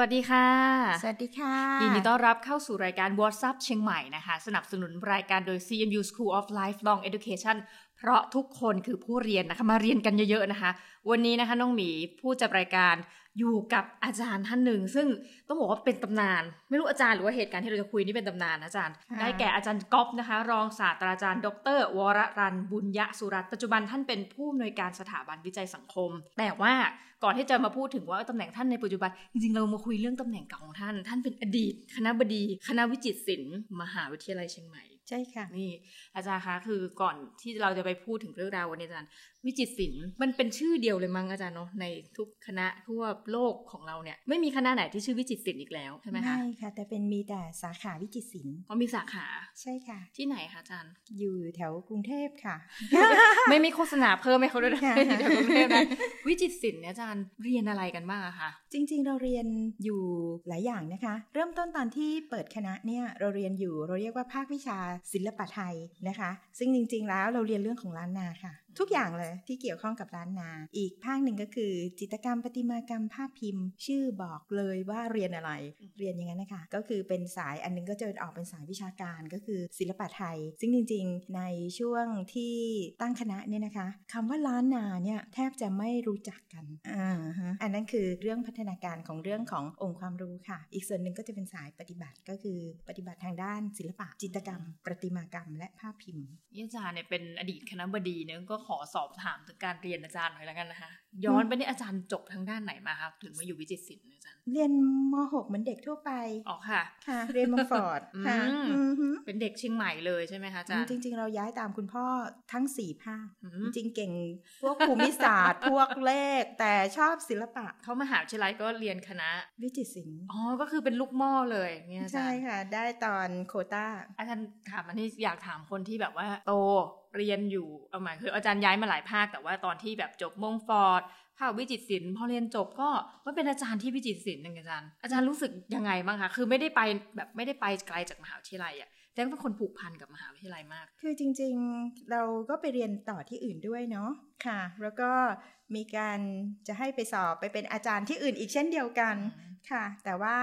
วัสดีค่ะ สวัสดีค่ะยินดีต้อนรับเข้าสู่รายการ WhatsApp เชียงใหม่นะคะ สนับสนุนรายการโดย CMU School of Lifelong Education เพราะทุกคนคือผู้เรียนนะคะมาเรียนกันเยอะๆนะคะ วันนี้นะคะน้องหมีผู้จัดรายการอยู่กับอาจารย์ท่านหนึ่ง ซึ่งต้องบอกว่าเป็นตำนาน ไม่รู้อาจารย์หรือว่าเหตุการณ์ที่เราจะคุยนี่เป็นตำนานนะอาจารย์ ได้แก่อาจารย์ก๊อฟนะคะ รองศาสตราจารย์ ดร วรรันบุญยสุรัตน์ปัจจุบันท่านเป็นผู้อำนวยการสถาบันวิจัยสังคม แต่ว่า ก่อนที่จะมาพูดถึงว่าตำแหน่งท่านในปัจจุบัน จริงๆ เรามาคุยเรื่องตำแหน่งเก่าของท่าน ท่านเป็นอดีต คณะบดี คณะวิจิตรศิลป์มหาวิทยาลัยเชียงใหม่ ใช่ค่ะนี่อาจารย์คะคือก่อนที่เราจะไปพูดถึงเรื่องราววันนี้อาจารย์ วิจิตรศิลป์มันเป็นชื่อเดียวเลยมั้งอาจารย์เนาะในทุกคณะทั่วโลกของเราเนี่ยไม่มีคณะไหนที่ชื่อวิจิตรศิลป์อีกแล้วใช่ไหมคะไม่ค่ะ แต่เป็นมีแต่สาขาวิจิตรศิลป์อ๋อมีสาขาใช่ค่ะ ที่ไหนคะอาจารย์ อยู่แถวกรุงเทพค่ะ ไม่มีโฆษณาเพิ่มให้เขาด้วยนะค่ะไม่ใช่กรุงเทพนะวิจิตรศิลป์เนี่ยอาจารย์เรียนอะไรกันบ้างอะคะจริง ๆ เราเรียนอยู่หลายอย่างนะคะ เริ่มต้นตอนที่เปิดคณะเนี่ยเราเรียนอยู่เราเรียกว่าภาควิชาศิลปะไทยนะคะ ซึ่งจริง ๆ แล้วเราเรียนเรื่องของล้านนาค่ะทุกอย่างเลยที่เกี่ยวข้องกับล้านนา อีกภาคหนึ่งก็คือ จิตรกรรมประติมากรรมภาพพิมพ์ ชื่อบอกเลยว่าเรียนอะไร เรียนอย่างนั้นนะคะ ก็คือเป็นสายอันหนึงก็จะออกเป็นสายวิชาการก็คือศิลปะไทย ซึ่งจริง ๆ ในช่วงที่ตั้งคณะเนี่ยนะคะคำว่าล้านนาเนี่ยแทบจะไม่รู้จักกันอ่าฮะอันนั้นคือเรื่องพัฒนาการของเรื่องขององค์ความรู้ค่ะ อีกส่วนหนึ่งก็จะเป็นสายปฏิบัติก็คือปฏิบัติทางด้านศิลปะจิตรกรรม ประติมากรรม และภาพพิมพ์นี่อาจารย์เนี่ยเป็นอดีตคณะบดีเนี่ยก็ขขอสอบถามถึงการเรียนอาจารย์หน่อยแล้วกันนะคะ ย้อนไปนี่อาจารย์จบทางด้านไหนมาครับถึงมาอยู่วิจิตรศิลป์เนี่ยอาจารย์ เรียนม .6 เหมือนเด็กทั่วไปอ๋อค่ะค่ะ เรียนมงฟอร์ดค่ะอืมอือฮึเป็นเด็กเชียงใหม่เลยใช่ไหมคะอาจารย์จริง ๆ เราย้ายตามคุณพ่อทั้งสี่ภาคอืจมริงๆเก่งพวกภูมิศาสตร์พวกเลข แต่ชอบศิลปะเขามหาวิทยาลัยก็เรียนคณะ วิจิตรศิลป์อ๋อก็คือเป็นลูกหม้อเลยเนี่ยอาจารย์ใช่ค่ะ ได้ตอนโควต้าอาจารย์ถามอันนี้อยากถามคนที่แบบว่าโตเรียนอยู่เอาหมายคืออาจารย์ย้ายมาหลายภาคแต่ว่าตอนที่แบบจบมงฟอร์ด ภาควิจิตรศิลป์พอเรียนจบก็มาเป็นอาจารย์ที่วิจิตรศิลป์นึงอาจารย์ อาจารย์รู้สึกยังไงบ้างคะคือไม่ได้ไปแบบไม่ได้ไปไกลจากมหาวิทยาลัยอะแต่เป็นคนผูกพันกับมหาวิทยาลัยมาก คือจริงๆเราก็ไปเรียนต่อที่อื่นด้วยเนาะค่ะ แล้วก็มีการจะให้ไปสอบไปเป็นอาจารย์ที่อื่นอีกเช่นเดียวกันอืมค่ะ แต่ว่า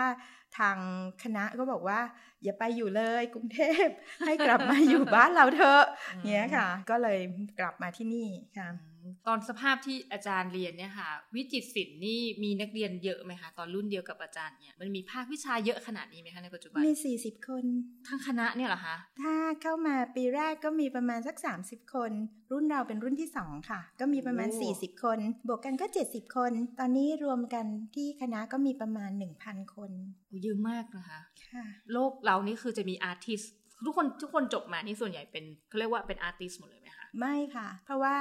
ทางคณะก็บอกว่า อย่าไปอยู่เลยกรุงเทพให้กลับมาอยู่บ้านเราเถอะเนี้ยค่ะ ก็เลยกลับมาที่นี่ค่ะอืม ตอนสภาพที่อาจารย์เรียนเนี่ยค่ะ วิจิตรศิลป์นี่มีนักเรียนเยอะไหมคะตอนรุ่นเดียวกับอาจารย์เนี่ยมันมีภาควิชาเยอะขนาดนี้ไหมคะในปัจจุบันมี 40 คนทั้งคณะเนี่ยเหรอคะถ้าเข้ามาปีแรกก็มีประมาณสัก 30 คน รุ่นเราเป็นรุ่นที่2ค่ะ ก็มีประมาณโอ้40 คน บวกกันก็ 70 คน ตอนนี้รวมกันที่คณะก็มีประมาณ 1,000 คนโอ้เยอะมากนะคะค่ะ โลกเรานี่คือจะมีอาร์ติสทุกคนทุกคนจบมานี่ส่วนใหญ่เป็นเขาเรียกว่าเป็นอาร์ติสหมดเลยไหมคะไม่ค่ะ เพราะว่า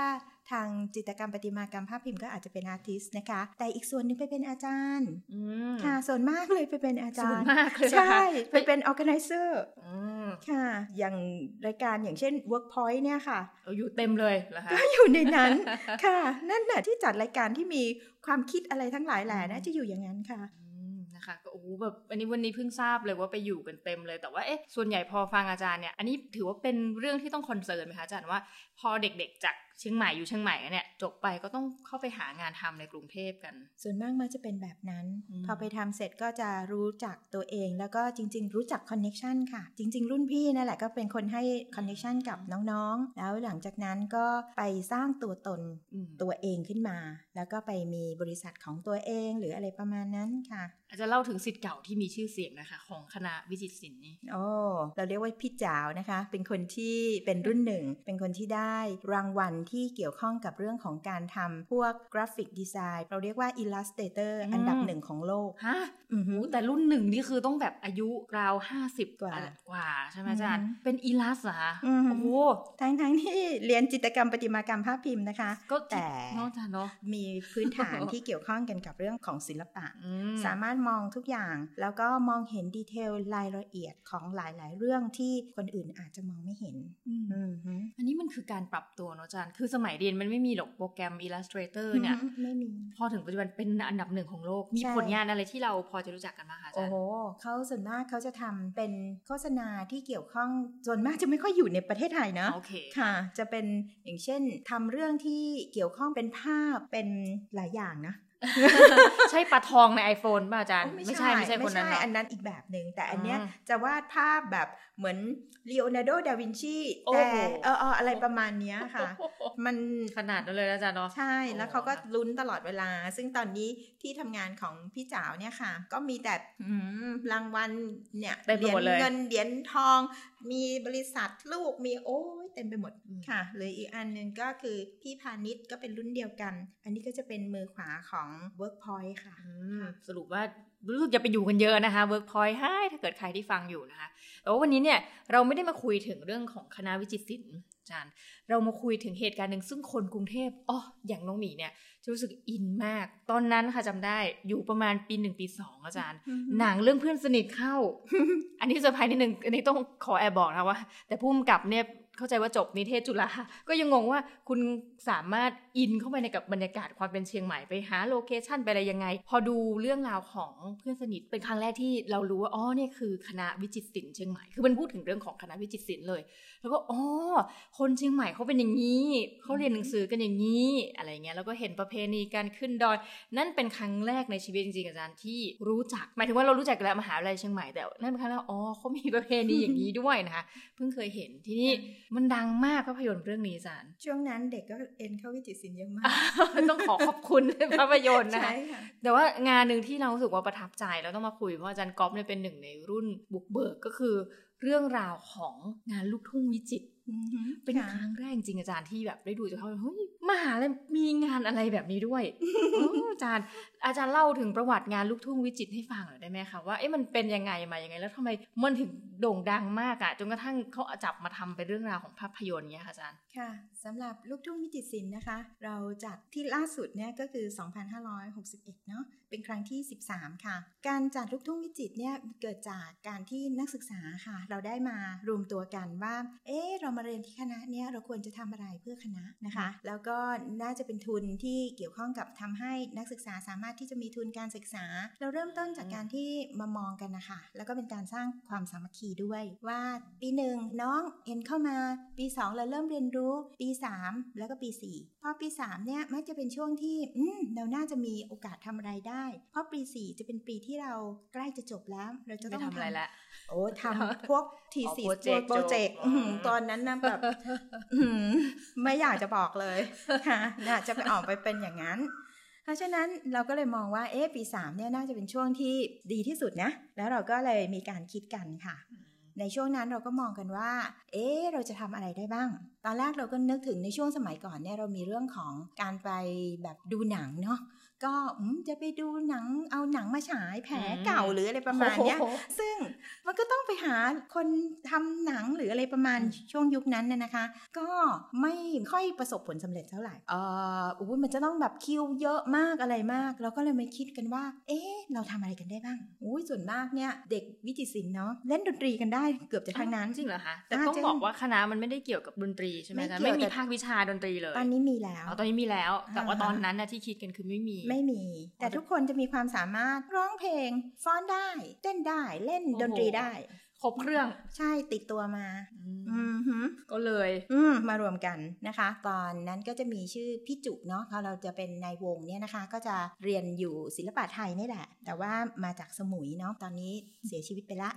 ทางจิตรกรรมประติมากรรมภาพพิมพ์ก็อาจจะเป็นอาร์ติสนะคะ แต่อีกส่วนหนึงไปเป็นอาจารย์อืมค่ะ ส่วนมากเลยไปเป็นอาจารย์ส่วนมากเลยเหรอคะใช่ไปเป็น organizer อืมค่ะ อย่างรายการอย่างเช่น workpoint เนี่ยค่ะเอาอยู่เต็มเลยเหรอคะก็อยู่ในนั้นค่ะ นั่นแหละที่จัดรายการที่มีความคิดอะไรทั้งหลายแหล่นะจะอยู่อย่างนั้นค่ะอืมนะคะก็โอ้โหแบบอันนี้วันนี้เพิ่งทราบเลยว่าไปอยู่กันเต็มเลยแต่ว่าเอ๊ะส่วนใหญ่พอฟังอาจารย์เนี่ยอันนี้ถือว่าเป็นเรื่องที่ต้อง concern ไหมคะอาจารย์ว่าพอเด็กๆจาก เชียงใหม่อยู่เชียงใหม่เนี่ยจบไปก็ต้องเข้าไปหางานทำในกรุงเทพกัน ส่วนมากมันจะเป็นแบบนั้นอืมพอไปทำเสร็จก็จะรู้จักตัวเอง แล้วก็จริง ๆ รู้จัก connection ค่ะ จริง ๆ รุ่นพี่นั่นแหละก็เป็นคนให้ connection กับน้องๆ แล้วหลังจากนั้นก็ไปสร้างตัวตนอืมตัวเองขึ้นมา แล้วก็ไปมีบริษัทของตัวเองหรืออะไรประมาณนั้นค่ะ อาจจะเล่าถึงสิทธิ์เก่าที่มีชื่อเสียงนะคะ ของคณะวิจิตรศิลป์นี่โอ้เราเรียกว่าพี่จ๋าวนะคะ เป็นคนที่เป็นรุ่นหนึ่ง เป็นคนที่ได้รางวัลที่เกี่ยวข้องกับเรื่องของการทำพวกกราฟิกดีไซน์เราเรียกว่า Illustrator อันดับหนึ่งของโลกฮะอือหือโอ้แต่รุ่นหนึ่งนี่คือต้องแบบอายุราวห้าสิบกว่ากว่าใช่ไหมอาจารย์อือหือเป็นอีลัสเหรอคะอือหือโอ้โหทั้งทั้งๆที่เรียนจิตรกรรมประติมากรรมภาพพิมพ์นะคะ ก็แต่เนอกจากเนาะมีพื้นฐานที่เกี่ยวข้องกันกับเรื่องของศิลปะอืมสามารถมองทุกอย่าง แล้วก็มองเห็นดีเทลรายละเอียดของหลาย ๆ เรื่องที่คนอื่นอาจจะมองไม่เห็นอืมอือหืออันนี้มันคือการปรับตัวเนอะอาจารย์คือสมัยเรียนมันไม่มีหรอกโปรแกรม Illustrator เนี่ยไม่มีพอถึงปัจจุบันเป็นอันดับหนึ่งของโลก มีใช่ผลงานอะไรที่เราพอจะรู้จักกันบ้างคะอาจาโอ้รย์โหเขาส่วนมากเขาจะทำเป็นโฆษณาที่เกี่ยวข้องส่วนมากจะไม่ค่อยอยู่ในประเทศไทยนะโอเคค่ะ จะเป็นอย่างเช่นทำเรื่องที่เกี่ยวข้องเป็นภาพเป็นหลายอย่างนะ ใช่ปลาทองใน iPhone ป่ะอาจารย์ ไม่ใช่ไม่ใช่คนนั้นอันนั้นอีกแบบหนึ่งแต่อันเนี้ยจะวาดภาพแบบเหมือนลีโอนาร์โด ดาวินชีแต่เอออะไรประมาณเนี้ยค่ะ มันขนาดนั้นเลยอาจารย์เนาะใช่แล้วเขาก็ลุ้นตลอดเวลา ซึ่งตอนนี้ที่ทำงานของพี่จ๋าวเนี่ยค่ะ ก็มีแต่รางวัลเนี่ยเหรียญเงินเหรียญทอง มีบริษัทลูกมีโอ้ยเต็มไปหมดค่ะเลยอีกอันหนึ่งก็คือพี่พาณิชย์ก็เป็นรุ่นเดียวกัน อันนี้ก็จะเป็นมือขวาของ Workpoint ค่ะ สรุปว่ารู้สึกจะไปอยู่กันเยอะนะคะ Workpoint ให้ถ้าเกิดใครที่ฟังอยู่นะคะแต่ว่าวันนี้เนี่ยเราไม่ได้มาคุยถึงเรื่องของคณะวิจิตรศิลป์อาจารย์เรามาคุยถึงเหตุการณ์หนึ่งซึ่งคนกรุงเทพอ๋ออย่างน้องหมีเนี่ยจะ รู้สึกอินมาก ตอนนั้นค่ะจำได้อยู่ประมาณปีหนึ่งปีสองอาจารย์ หนังเรื่องเพื่อนสนิทเข้า อันนี้เซอร์ไพรส์นิดนึง อันนี้ต้องขอแอบบอกนะว่า แต่ผู้กำกับเนี่ยเข้าใจว่าจบนิเทศจุฬาก็ยังงงว่าคุณสามารถ อินเข้าไปในกับบรรยากาศความเป็นเชียงใหม่ไปหา location ไปอะไรยังไง พอดูเรื่องราวของเพื่อนสนิทเป็นครั้งแรกที่เรารู้ว่าอ๋อเนี่ยคือคณะวิจิตรศิลป์เชียงใหม่คือมันพูดถึงเรื่องของคณะวิจิตรศิลป์เลย แล้วก็อ๋อคนเชียงใหม่เขาเป็นอย่างนี้เขาเรียนหนังสือกันอย่างนี้อะไรเงี้ยแล้วก็เห็นประเพณีการขึ้นดอยนั่นเป็นครั้งแรกในชีวิตจริงๆอาจารย์ที่รู้จักหมายถึงว่าเรารู้จักแล้วมหาวิทยาลัยเชียงใหม่แต่นั่นเป็นครั้งแรกอ๋อเขามีประเพณีอย่างนี้ด้วยนะคะเพิ่งเคยเห็นที่นี่มันดังมากภาพยนตร์เรื่องนี้จารช่วงนั้นเด็กก็เอ็นเข้าวิจิตรศิลป์เยอะมาก ต้องขอขอบคุณภาพยนตร์นะคะแต่ว่างานหนึ่งที่เรารู้สึกว่าประทับใจแล้วต้องมาคุยเพราะอาจารย์ก๊อฟเนี่ยเป็นหนึ่งในรุ่นบุกเบิกก็คือ เรื่องราวของงานลูกทุ่งวิจิตรเป็นครั้งแรกจริงอาจารย์ที่แบบได้ดูจากเขาเฮ้ยมหาลัยมีงานอะไรแบบนี้ด้วยอาจารย์อาจารย์เล่าถึงประวัติงานลูกทุ่งวิจิตให้ฟังหน่อยได้ไหมคะว่าเอ๊ะมันเป็นยังไงมายังไง แล้วทำไมมันถึงโด่งดังมากอะจนกระทั่งเขาจับมาทำเป็นเรื่องราวของภาพยนตร์เนี้ยค่ะอาจารย์ค่ะสำหรับลูกทุ่งวิจิตศิลป์นะคะ เราจัดที่ล่าสุดเนี่ยก็คือ 2561 เนาะเป็นครั้งที่ 13 ค่ะ การจัดลูกทุ่งวิจิตเนี่ยเกิดจากการที่นักศึกษาค่ะ เราได้มารวมตัวกันว่า เอ๊ะเรามาเรียนที่คณะเนี่ยเราควรจะทำอะไรเพื่อคณะนะคะ แล้วก็น่าจะเป็นทุนที่เกี่ยวข้องกับทำให้นักศึกษาสามารถที่จะมีทุนการศึกษา เราเริ่มต้นจากการที่มามองกันนะคะ แล้วก็เป็นการสร้างความสามัคคีด้วย ว่าปีหนึ่งน้องเอ็นเข้ามา ปี 2 เราเริ่มเรียนรู้ ปี 3 แล้วก็ปี 4 พอปี 3 เนี่ยมักจะเป็นช่วงที่อืมเราน่าจะมีโอกาสทำอะไรได้ เพราะปี 4 จะเป็นปีที่เราใกล้จะจบแล้ว เราจะต้องทำอะไรละโอ้ทำพวกทีสีโปรเจกต์ตอนนั้นนะแบบไม่อยากจะบอกเลยค่ะน่าจะไปออกไปเป็นอย่างนั้น เพราะฉะนั้นเราก็เลยมองว่าเอ๊ปีสามเนี่ยน่าจะเป็นช่วงที่ดีที่สุดนะแล้วเราก็เลยมีการคิดกันค่ะ ในช่วงนั้นเราก็มองกันว่า เอ๊เราจะทำอะไรได้บ้าง ตอนแรกเราก็นึกถึงในช่วงสมัยก่อนเนี่ยเรามีเรื่องของการไปแบบดูหนังเนาะ ก็จะไปดูหนังเอาหนังมาฉายแผลเก่าหรืออะไรประมาณนี้ซึ่งมันก็ต้องไปหาคนทำหนังหรืออะไรประมาณช่วงยุคนั้นน่ะนะคะ ก็ไม่ค่อยประสบผลสำเร็จเท่าไหร่เอออุ้มันจะต้องแบบคิวเยอะมากอะไรมาก เราก็เลยไม่คิดกันว่า เอ๊ะเราทำอะไรกันได้บ้างอุ้ยส่วนมากเนี่ยเด็กวิจิตรศิลป์เนาะเล่นดนตรีกันได้เกือบจะทั้งนั้นจริงเหรอคะแต่ต้องบอกว่าคณะมันไม่ได้เกี่ยวกับดนตรีใช่ไหมคะไม่มีภาควิชาดนตรีเลยตอนนี้มีแล้วตอนนี้มีแล้ว แต่ว่าตอนนั้นนะที่คิดกันคือไม่มีไม่มี แต่ทุกคนจะมีความสามารถร้องเพลง ฟ้อนได้ เต้นได้เล่นดนตรีได้ ครบเครื่องใช่ติดตัวมา อืมก็เลย อืมมารวมกันนะคะ ตอนนั้นก็จะมีชื่อพี่จุเนาะพอเราจะเป็นนายวงเนี่ยนะคะ ก็จะเรียนอยู่ศิลปะไทยนี่แหละ แต่ว่ามาจากสมุยเนาะตอนนี้เสียชีวิตไปละ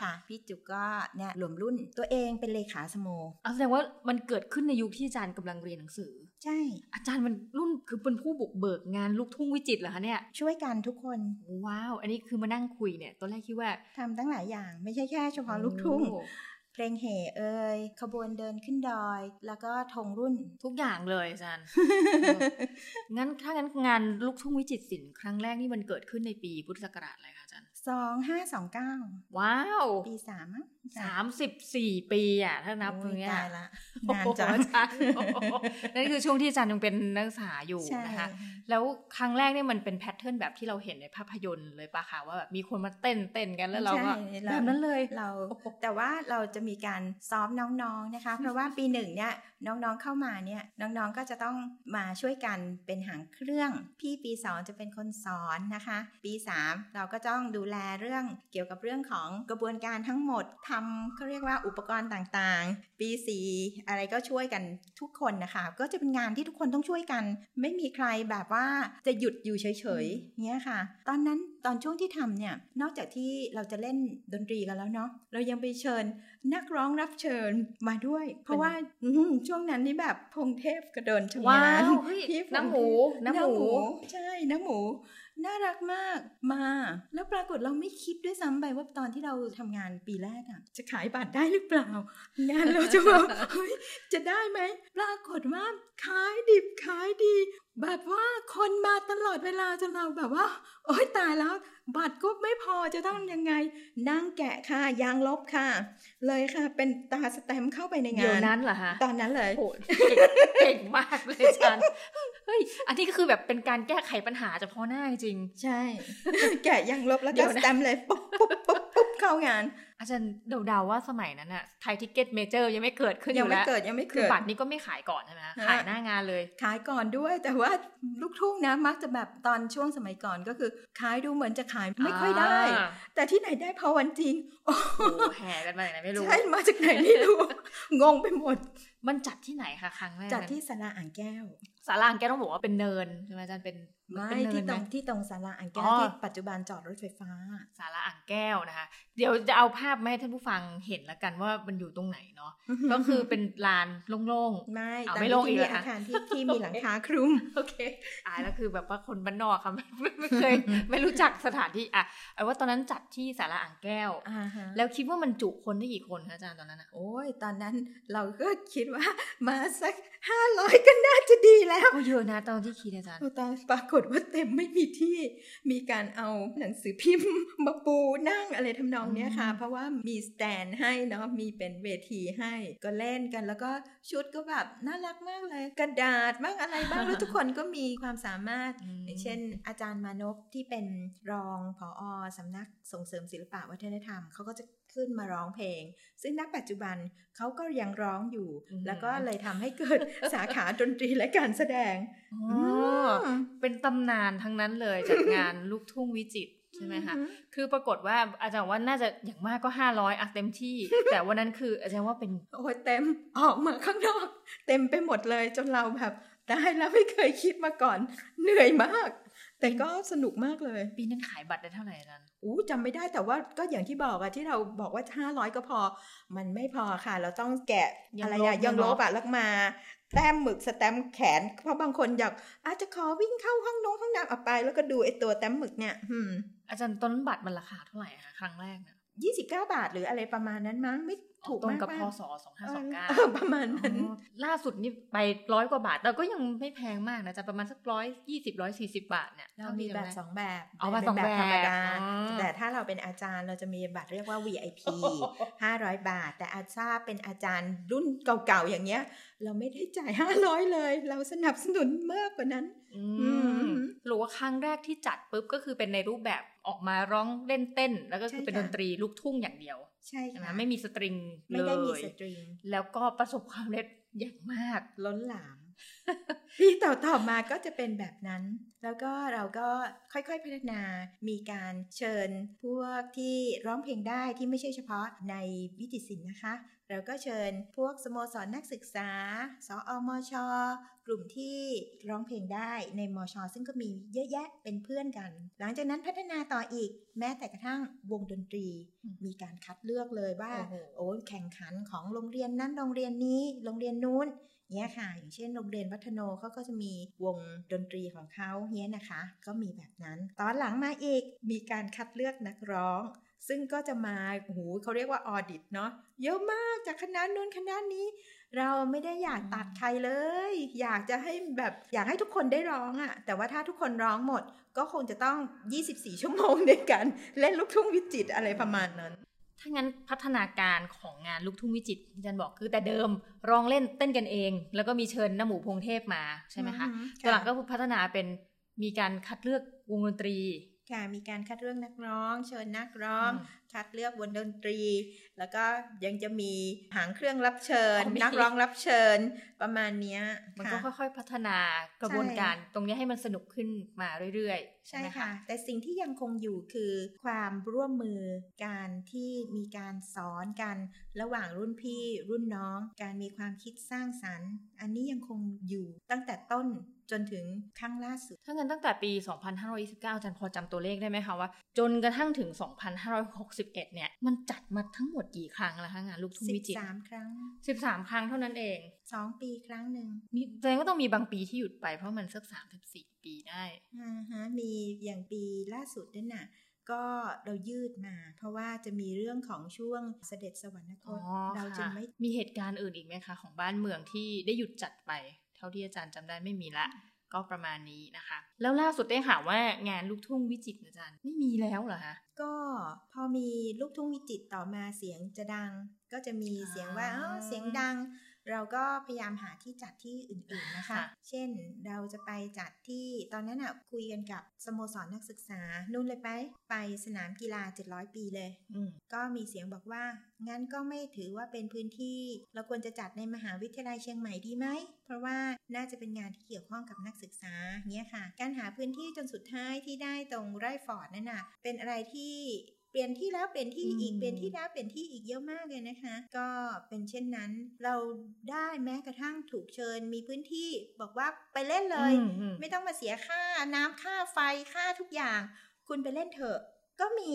ค่ะพี่จุกก็เนี่ยรวมรุ่นตัวเองเป็นเลขาสโมแสดงว่ามันเกิดขึ้นในยุคที่อาจารย์กำลังเรียนหนังสือ ใช่ อาจารย์มันรุ่นคือเป็นผู้บุกเบิกงานลูกทุ่งวิจิตรเหรอคะเนี่ย ช่วยกันทุกคน ว้าว อันนี้คือมานั่งคุยเนี่ยตอนแรกคิดว่าทำตั้งหลายอย่างไม่ใช่แค่เฉพาะลูกทุ่งเพลงเหเอ่ยขบวนเดินขึ้นดอย แล้วก็ธงรุ่นทุกอย่างเลยอาจารย์ งั้นถ้างั้นงานลูกทุ่งวิจิตรศิลป์ครั้งแรกนี่มันเกิดขึ้นในปีพุทธศักราชอะไรคะอาจารย์ สองห้าสองเก้าว้าว ปีสามสามสิบสี่ปีอะ ถ้านับตรงนี้ละนานจังนั่นคือช่วงที่อาจารย์ยังเป็นนักศึกษาอยู่นะคะ แล้วครั้งแรกเนี่ยมันเป็นแพทเทิร์นแบบที่เราเห็นในภาพยนตร์เลยปะคะว่าแบบมีคนมาเต้นเต้นกันแล้วเราก็แบบนั้นเลยเรา แต่ว่าเราจะมีการซ้อมน้องๆนะคะ เพราะว่าปีหนึ่งเนี่ยน้องๆเข้ามาเนี่ยน้องๆก็จะต้องมาช่วยกันเป็นหางเครื่อง พี่ปีสองจะเป็นคนสอนนะคะ ปีสามเราก็ต้องดูแลเรื่องเกี่ยวกับเรื่องของกระบวนการทั้งหมดทำเขาเรียกว่าอุปกรณ์ต่างๆ ปีสีอะไรก็ช่วยกันทุกคนนะคะ ก็จะเป็นงานที่ทุกคนต้องช่วยกัน ไม่มีใครแบบว่าจะหยุดอยู่เฉยๆเนี้ยค่ะ ตอนนั้นตอนช่วงที่ทำเนี่ย นอกจากที่เราจะเล่นดนตรีกันแล้วเนาะเรายังไปเชิญนักร้องรับเชิญมาด้วย เพราะว่าอืมช่วงนั้นนี่แบบพงเทพกระโดนชำว้านาญวเฮ้ยพี่พงเทพน้ำหมูน้ำหมูใช่น้ำหมูน่ารักมากมา แล้วปรากฏเราไม่คิดด้วยซ้ำไปว่าตอนที่เราทำงานปีแรกอะจะขายบัตรได้หรือเปล่า งานเราจะแบบเฮ้ยจะได้ไหมปรากฏว่าขายดิบขายดีแบบว่าคนมาตลอดเวลาจนเราแบบว่า โอ๊ยตายแล้วบัตรก็ไม่พอจะต้องยังไง นั่งแกะค่ะ ยางลบค่ะ เลยค่ะ เป็นตาสแตมป์เข้าไปในเดี๋ยงาวนนั้นเหรอฮะตอนนั้นเลยโหเก่งเก่งมากเลยอาจารย์เฮ้ยอันนี้ก็คือแบบเป็นการแก้ไขปัญหาเฉพาะหน้าจริง ใช่ แกะยางลบแล้วเดี๋ก็ยวสนะแตมป์เลยปุ๊บปุ๊บปุ๊บปุ๊บเข้างาน อาจารย์เดาๆว่าสมัยนั้นอะไทยทิกเก็ตเมเจอร์ยังไม่เกิดขึ้นอยังยู่ไม่แล้วเกิดยังไม่คือเกิดบัตรนี้ก็ไม่ขายก่อนใช่ไหมคะฮะขายหน้างานเลย ขายก่อนด้วยแต่ว่าลูกทุ่งนะมักจะแบบตอนช่วงสมัยก่อนก็คือ ขายดูเหมือนจะขายไม่ค่อยได้อ่าแต่ที่ไหนได้พอวันจริงโอ้โอ้แห่กันมาจากไหนไม่รู้ ใช่ มาจากไหนไม่รู้ งงไปหมด มันจัดที่ไหนคะครั้งแรก จัดที่ศาลาอ่างแก้วสารางแกต้องบอกว่าเป็นเนินใช่ไหมอาจารย์เป็นไม่เป็นเนิที่นตไหมรงที่ตรงศาลาอ่างแก้วอ๋อที่ปัจจุบันจอดรถไฟฟ้าสาระอ่างแก้วนะคะ เดี๋ยวจะเอาภาพมาให้ท่านผู้ฟังเห็นละกันว่ามันอยู่ตรงไหนเนาะก็คือเป็นลานโล่งไม่เอาแต่ไม่ลงอีที่กเหรมีอคะอาคารที่ที่มีหลังคาคลุมๆโอเคอ่าแล้วคือแบบว่าคนบ้านนอกค่ะไม่ไม่ไม่เคยไม่รู้จักสถานที่อะเอาว่าตอนนั้นจัดที่สาระอ่างแก้วอ่าฮะแล้วคิดว่ามันจุคนได้กี่คนคะอาจารย์ตอนนั้นอะโอ้ยตอนนั้นเราก็คิดว่ามาสักห้าร้อยก็น่าจะดีแล้วก็เยอะนะตอนที่คิดอาจารย์ตอนปรากฏว่าเต็มไม่มีที่มีการเอาหนังสือพิมพ์มาปูนั่งอะไรทำนองเนี้ยค่ะอืมเพราะว่ามีสแตนให้เนาะมีเป็นเวทีให้ก็เล่นกันแล้วก็ชุดก็แบบน่ารักมากเลย กระดาษบ้างอะไรบ้างแล้วทุกคนก็มีความสามารถอืมอย่างเช่น อาจารย์มานพที่เป็นรองผออสำนักส่งเสริมศิลปะวัฒนธรรมเขาก็จะ ขึ้นมาร้องเพลง ซึ่งณปัจจุบันเขาก็ยังร้องอยู่อืมแล้วก็เลยทำให้เกิดสาขาดนตรีและการแสดงอ๋อเป็นตำนานทั้งนั้นเลยจากงานลูกทุ่งวิจิตรใช่ไหมคะอือหือคือปรากฏว่าอาจารย์ว่าน่าจะอย่างมากก็ห้าร้อยอะเต็มที่ แต่วันนั้นคืออาจารย์ว่าเป็น โอ้ยเต็ม ออกมาข้างนอก เต็มไปหมดเลยจนเราแบบได้แล้วไม่เคยคิดมาก่อน เหนื่อยมาก แต่ก็สนุกมากเลย ปีนั้นขายบัตรได้เท่าไหร่อาจารย์ อู้จำไม่ได้แต่ว่าก็อย่างที่บอกอะที่เราบอกว่า 500 ก็พอ มันไม่พอค่ะ เราต้องแกะยังอะไรลอะบยังยังลลบบอะแล้วมาแต้มหมึกสแตมป์แขน เพราะบางคนอยากอาจจะขอวิ่งเข้าห้องน้องห้องน้ำเอาไป แล้วก็ดูไอ้ตัวแต้มหมึกเนี่ยอืมอาจารย์ตอนนั้นบัตรมันราคาเท่าไหร่อะคะครั้งแรกเนี่ยยี่สิบเก้าบาทหรืออะไรประมาณนั้นมั้งไม่ ถูกตรงมากกับมาพกศสองห้าสองเก้าเออประมาณนั้น ล่าสุดนี่ไปร้อยกว่าบาท แต่ก็ยังไม่แพงมากนะจะประมาณสักร้อยยี่สิบร้อยสี่สิบาทเนี่ยเรามีแบบสองแบบเอาแบบเป็นสองแบบธรรมดาอ๋อแต่ถ้าเราเป็นอาจารย์เราจะมีบัตรเรียกว่า VIP 500 บาท แต่อาจารย์เป็นอาจารย์รุ่นเก่าๆอย่างเงี้ย เราไม่ได้จ่าย 500 เลย เราสนับสนุนมากกว่านั้นอือืมมหรือว่าครั้งแรกที่จัดปุ๊บก็คือเป็นในรูปแบบออกมาร้องเล่นเต้น แล้วก็คือใช่เป็นค่ะดนตรีลูกทุ่งอย่างเดียว ใช่ใช่ไหมค่ะไม่มีสตริงไม่เลได้มียสตริง แล้วก็ประสบความสำเร็จอย่างมากล้นหลามปีต่อๆมาก็จะเป็นแบบนั้น แล้วก็เราก็ค่อยๆพัฒนา มีการเชิญพวกที่ร้องเพลงได้ที่ไม่ใช่เฉพาะในวิจิตรศิลป์นะคะ เราก็เชิญพวกสโมสรนักศึกษาสอมช กลุ่มที่ร้องเพลงได้ในมช ซึ่งก็มีเยอะแยะเป็นเพื่อนกัน หลังจากนั้นพัฒนาต่ออีก แม้แต่กระทั่งวงดนตรีอืมมีการคัดเลือกเลยว่า โอ้โหโอ้ยแข่งขันของโรงเรียนนั้นโรงเรียนนี้ โรงเรียนนู้นเนี่ยค่ะ อย่างเช่นโรงเรียนวัฒโนเขาก็จะมีวงดนตรีของเขาเนี่ยนะคะ ก็มีแบบนั้น ตอนหลังมาอีกมีการคัดเลือกนักร้อง ซึ่งก็จะมาโอ้โหเขาเรียกว่าออดิตเนาะเยอะมากจากคณะนู้นคณะนี้ เราไม่ได้อยากตัดใครเลย อยากจะให้แบบอยากให้ทุกคนได้ร้องอะแต่ว่าถ้าทุกคนร้องหมด ก็คงจะต้อง 24 ชั่วโมงในการเล่นลูกทุ่งวิจิตอะไรประมาณนั้น ถ้างั้นพัฒนาการของงานลูกทุ่งวิจิตรที่อาจารย์บอกคือแต่เดิมร้องเล่นเต้นกันเอง แล้วก็มีเชิญน้าหมูพงเทพมาใช่ไหมคะอือฮึตอนหลังค่ะก็พัฒนาเป็นมีการคัดเลือกวงดนตรีค่ะมีการคัดเลือกนักร้อง เชิญนักร้องอืม คัดเลือกวงดนตรี แล้วก็ยังจะมีหางเครื่องรับเชิญ นักร้องรับเชิญประมาณเนี้ยมันก็ค่อยๆพัฒนากระบวนการตรงนี้ให้มันสนุกขึ้นมาเรื่อยๆ ใช่ไหมค่ะแต่สิ่งที่ยังคงอยู่คือความร่วมมือการที่มีการสอนกันระหว่างรุ่นพี่รุ่นน้อง การมีความคิดสร้างสรรค์ อันนี้ยังคงอยู่ตั้งแต่ต้นจนถึงครั้งล่าสุด ถ้างั้นตั้งแต่ปี 2529อาจารย์พอจำตัวเลขได้ไหมคะว่า จนกระทั่งถึง2561เนี่ย มันจัดมาทั้งหมดกี่ครั้งแล้วคะงานลูกทุ่งวิจิตร13 ครั้ง 13 ครั้งเท่านั้นเอง 2 ปีครั้งหนึ่งมีแสดงว่าต้องมีบางปีที่หยุดไปเพราะมันสัก34 ปีได้อ่าฮะมีอย่างปีล่าสุดนั่นน่ะก็เรายืดมา เพราะว่าจะมีเรื่องของช่วงเสด็จสวรรคอ๋อตเราจึงค่ะไม่มีเหตุการณ์อื่นอีกไหมคะ ของบ้านเมืองที่ได้หยุดจัดไป เท่าที่อาจารย์จำได้ไม่มีละ ก็ประมาณนี้นะคะ แล้วล่าสุดได้ข่าวว่างานลูกทุ่งวิจิตรอาจารย์ไม่มีแล้วเหรอคะก็พอมีลูกทุ่งวิจิตรต่อมาเสียงจะดัง ก็จะมีเสียงว่าอ่าอ๋อเสียงดัง เราก็พยายามหาที่จัดที่อื่นๆนะคะค่ะเช่นเราจะไปจัดที่ตอนนั้นอะคุยกันกับสโมสรนักศึกษา นู่นเลยไป ไปสนามกีฬา 700 ปีเลยอืมก็มีเสียงบอกว่า งั้นก็ไม่ถือว่าเป็นพื้นที่ เราควรจะจัดในมหาวิทยาลัยเชียงใหม่ดีไหม เพราะว่าน่าจะเป็นงานที่เกี่ยวข้องกับนักศึกษาเนี้ยค่ะ การหาพื้นที่จนสุดท้ายที่ได้ตรงไร่ฟอร์ดนั่นน่ะเป็นอะไรที่ เปลี่ยนที่แล้วเปลี่ยนที่อีกอืมเปลี่ยนที่แล้วเปลี่ยนที่อีกเยอะมากเลยนะคะ ก็เป็นเช่นนั้นเราได้แม้กระทั่งถูกเชิญมีพื้นที่บอกว่าไปเล่นเลยอืมอืมไม่ต้องมาเสียค่าน้ำค่าไฟค่าทุกอย่าง คุณไปเล่นเถอะ ก็มี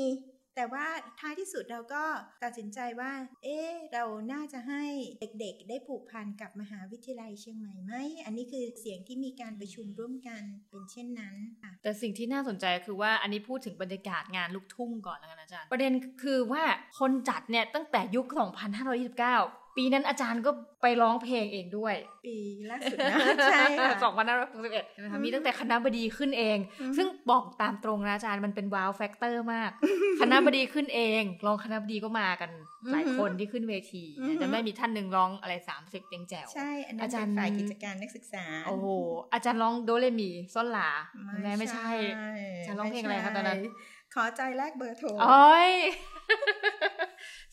แต่ว่าท้ายที่สุดเราก็ตัดสินใจว่า เอ๊เราน่าจะให้เด็กๆ ได้ผูกพันกับมหาวิทยาลัยเชียงใหม่ไหม อันนี้คือเสียงที่มีการประชุมร่วมกันเป็นเช่นนั้นค่ะแต่สิ่งที่น่าสนใจคือว่าอันนี้พูดถึงบรรยากาศงานลูกทุ่งก่อนแล้วกันอาจารย์ ประเด็นคือว่าคนจัดเนี่ยตั้งแต่ยุค 2529 ปีนั้นอาจารย์ก็ไปร้องเพลงเองด้วย ปีล่าสุดนะใช่ค่ะ2561ใช่ไหมคะมีตั้งแต่คณบดีขึ้นเองอือฮึซึ่งบอกตามตรงนะอาจารย์มันเป็น wow factor มาก คณะบดีขึ้นเองรองคณะบดีก็มากันหลายคนที่ขึ้นเวทีอือฮึจะไม่มีท่านหนึ่งร้องอะไร30ยังแจ๋วใช่อันนั้นอาจารย์เป็นฝ่ายกิจการนักศึกษาโอ้โหอาจารย์ร้องโดเรมีซอลลาแม่ไม่ใช่อาจารย์ร้องเพลงอะไรคะตอนนั้นม่ใช่ขอใจแลกเบอร์โทรโอ้ย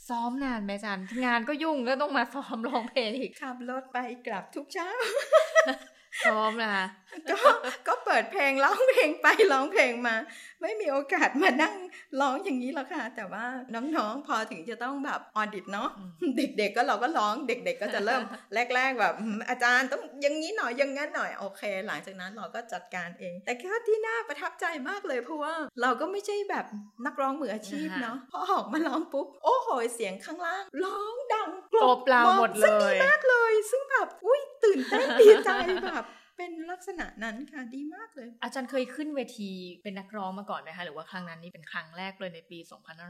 ซ้อมนานไหมอาจารย์งานก็ยุ่งแล้วต้องมาซ้อมร้องเพลงอีกขับรถไปกลับทุกเช้าซ้อมนะคะ ก็ก็เปิดเพลงร้องเพลงไปร้องเพลงมา ไม่มีโอกาสมานั่งร้องอย่างนี้หรอกค่ะ แต่ว่าน้องๆพอถึงจะต้องแบบออดิตเนาะอืมเด็กๆก็เราก็ร้องเด็ก ๆ ก็จะเริ่มแรก ๆ แบบอืมอาจารย์ต้องอย่างนี้หน่อยอย่างนั้นหน่อยโอเค หลังจากนั้นเราก็จัดการเอง แต่ก็ที่น่าประทับใจมากเลยเพราะว่าเราก็ไม่ใช่แบบนักร้องมืออาชีพเนาะพอออกมาร้องปุ๊บโอ้โหเสียงข้างล่าง ร้องดังกลบเราหมดเลซึ่งยมากเลย ซึ่งแบบอุ้ยตื่นเต้นดีใจแบบ เป็นลักษณะนั้นค่ะดีมากเลย อาจารย์เคยขึ้นเวทีเป็นนักร้องมาก่อนไหมคะหรือว่าครั้งนั้นนี่เป็นครั้งแรกเลยในปี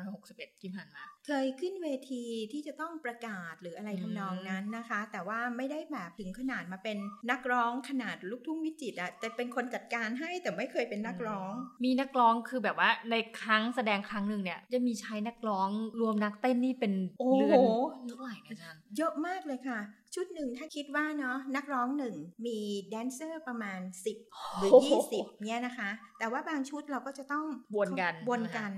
2561 ที่ผ่านมา เคยขึ้นเวทีที่จะต้องประกาศหรืออะไรอืมทำนองนั้นนะคะ แต่ว่าไม่ได้แบบถึงขนาดมาเป็นนักร้องขนาดลูกทุ่งวิจิตรอะแต่เป็นคนจัดการให้แต่ไม่เคยเป็นนักร้อง มีนักร้องคือแบบว่าในครั้งแสดงครั้งหนึ่งเนี่ยจะมีใช้นักร้องรวมนักเต้นนี่เป็นโอ้เรืโหอนเท่าไหร่นะอาจารย์เยอะมากเลยค่ะ ชุดหนึ่งถ้าคิดว่าเนาะนักร้องหนึ่งมีแดนเซอร์ประมาณ 10 หรือโอ้โห20เนี่ยนะคะ แต่ว่าบางชุดเราก็จะต้องวนกันวนกัน